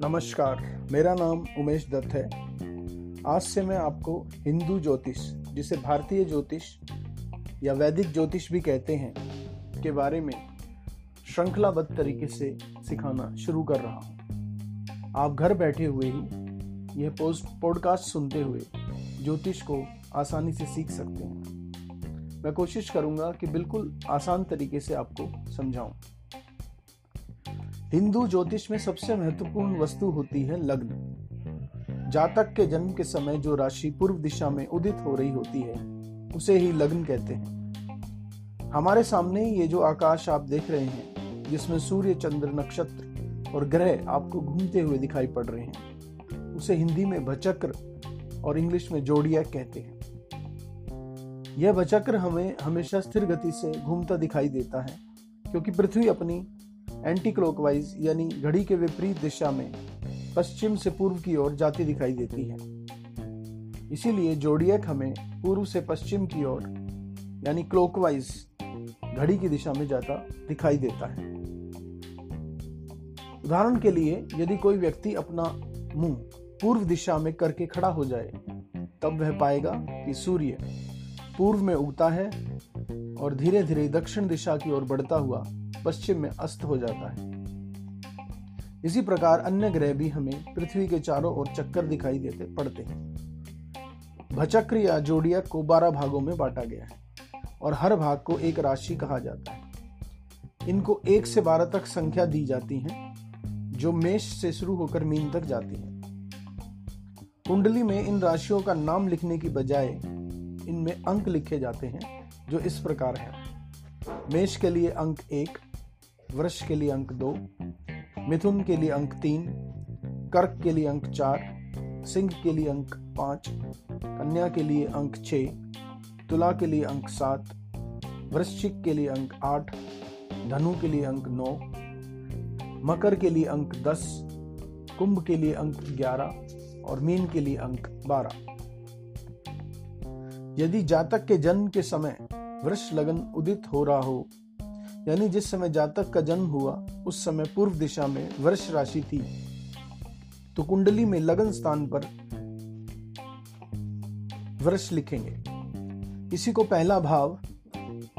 नमस्कार, मेरा नाम उमेश दत्त है। आज से मैं आपको हिंदू ज्योतिष, जिसे भारतीय ज्योतिष या वैदिक ज्योतिष भी कहते हैं, के बारे में श्रृंखलाबद्ध तरीके से सिखाना शुरू कर रहा हूँ। आप घर बैठे हुए ही यह पोस्ट पॉडकास्ट सुनते हुए ज्योतिष को आसानी से सीख सकते हैं। मैं कोशिश करूँगा कि बिल्कुल आसान तरीके से आपको समझाऊं। हिंदू ज्योतिष में सबसे महत्वपूर्ण वस्तु होती है लग्न। जातक के जन्म के समय जो राशि पूर्व दिशा में उदित हो रही होती है, उसे ही लग्न कहते हैं। हमारे सामने ये जो आकाश आप देख रहे हैं, जिसमें सूर्य, चंद्र, नक्षत्र और ग्रह आपको घूमते हुए दिखाई पड़ रहे हैं, उसे हिंदी में भचक्र और इंग्लिश में जोड़िया कहते हैं। यह भचक्र हमें हमेशा स्थिर गति से घूमता दिखाई देता है, क्योंकि पृथ्वी अपनी एंटी क्लॉकवाइज यानी घड़ी के विपरीत दिशा में पश्चिम से पूर्व की ओर जाती दिखाई देती है। इसीलिए जोडियक हमें पूर्व से पश्चिम की ओर, यानी क्लॉकवाइज घड़ी की दिशा में जाता दिखाई देता है। उदाहरण के लिए, यदि कोई व्यक्ति अपना मुँह पूर्व दिशा में करके खड़ा हो जाए, तब वह पाएगा कि सूर्य पूर्व में उगता है और धीरे धीरे दक्षिण दिशा की ओर बढ़ता हुआ पश्चिम में अस्त हो जाता है। इसी प्रकार अन्य ग्रह भी हमें पृथ्वी के चारों ओर चक्कर दिखाई देते, पड़ते हैं। भचक्र या जोड़िया को बारह भागों में बांटा गया है और हर भाग को एक राशि कहा जाता है। इनको एक से बारह तक संख्या दी जाती है, जो मेष से शुरू होकर मीन तक जाती है। कुंडली में इन राशियों का नाम लिखने की बजाय इनमें अंक लिखे जाते हैं, जो इस प्रकार है। मेष के लिए अंक एक वृक्ष के लिए अंक दो मिथुन के लिए अंक तीन कर्क के लिए अंक चार सिंह के लिए अंक पाँच कन्या के लिए अंक छ तुला के लिए अंक सात वृश्चिक के लिए अंक आठ धनु के लिए अंक नौ मकर के लिए अंक दस कुंभ के लिए अंक ग्यारह और मीन के लिए अंक बारह यदि जातक के जन्म के समय वृक्ष लगन उदित हो रहा हो यानी जिस समय जातक का जन्म हुआ, उस समय पूर्व दिशा में वर्ष राशि थी। तो कुंडली में लगन स्थान पर वर्ष लिखेंगे। इसी को पहला भाव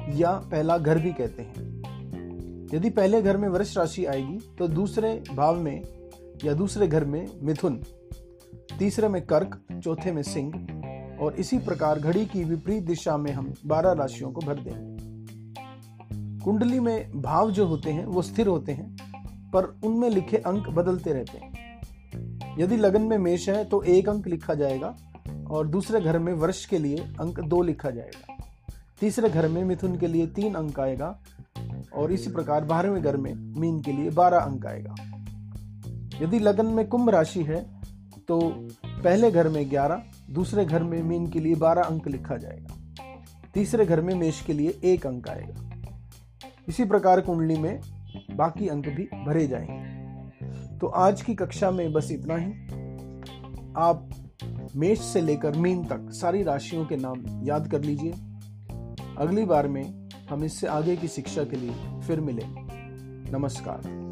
या पहला घर भी कहते हैं। यदि पहले घर में वर्ष राशि आएगी तो दूसरे भाव में या दूसरे घर में मिथुन, तीसरे में कर्क, चौथे में सिंह, और इसी प्रकार घड़ी की विपरीत दिशा में हम बारह राशियों को भर देंगे। कुंडली में भाव जो होते हैं, वो स्थिर होते हैं, पर उनमें लिखे अंक बदलते रहते हैं। यदि लगन में मेष है तो एक अंक लिखा जाएगा और दूसरे घर में वर्ष के लिए अंक दो लिखा जाएगा। तीसरे घर में मिथुन के लिए तीन अंक आएगा और इसी प्रकार बारहवें घर में मीन के लिए बारह अंक आएगा। यदि लगन में कुंभ राशि है तो पहले घर में ग्यारह, दूसरे घर में मीन के लिए बारह अंक लिखा जाएगा। तीसरे घर में मेष के लिए एक अंक आएगा। इसी प्रकार कुंडली में बाकी अंक भी भरे जाएँगे। तो आज की कक्षा में बस इतना ही। आप मेष से लेकर मीन तक सारी राशियों के नाम याद कर लीजिए। अगली बार में हम इससे आगे की शिक्षा के लिए फिर मिले नमस्कार।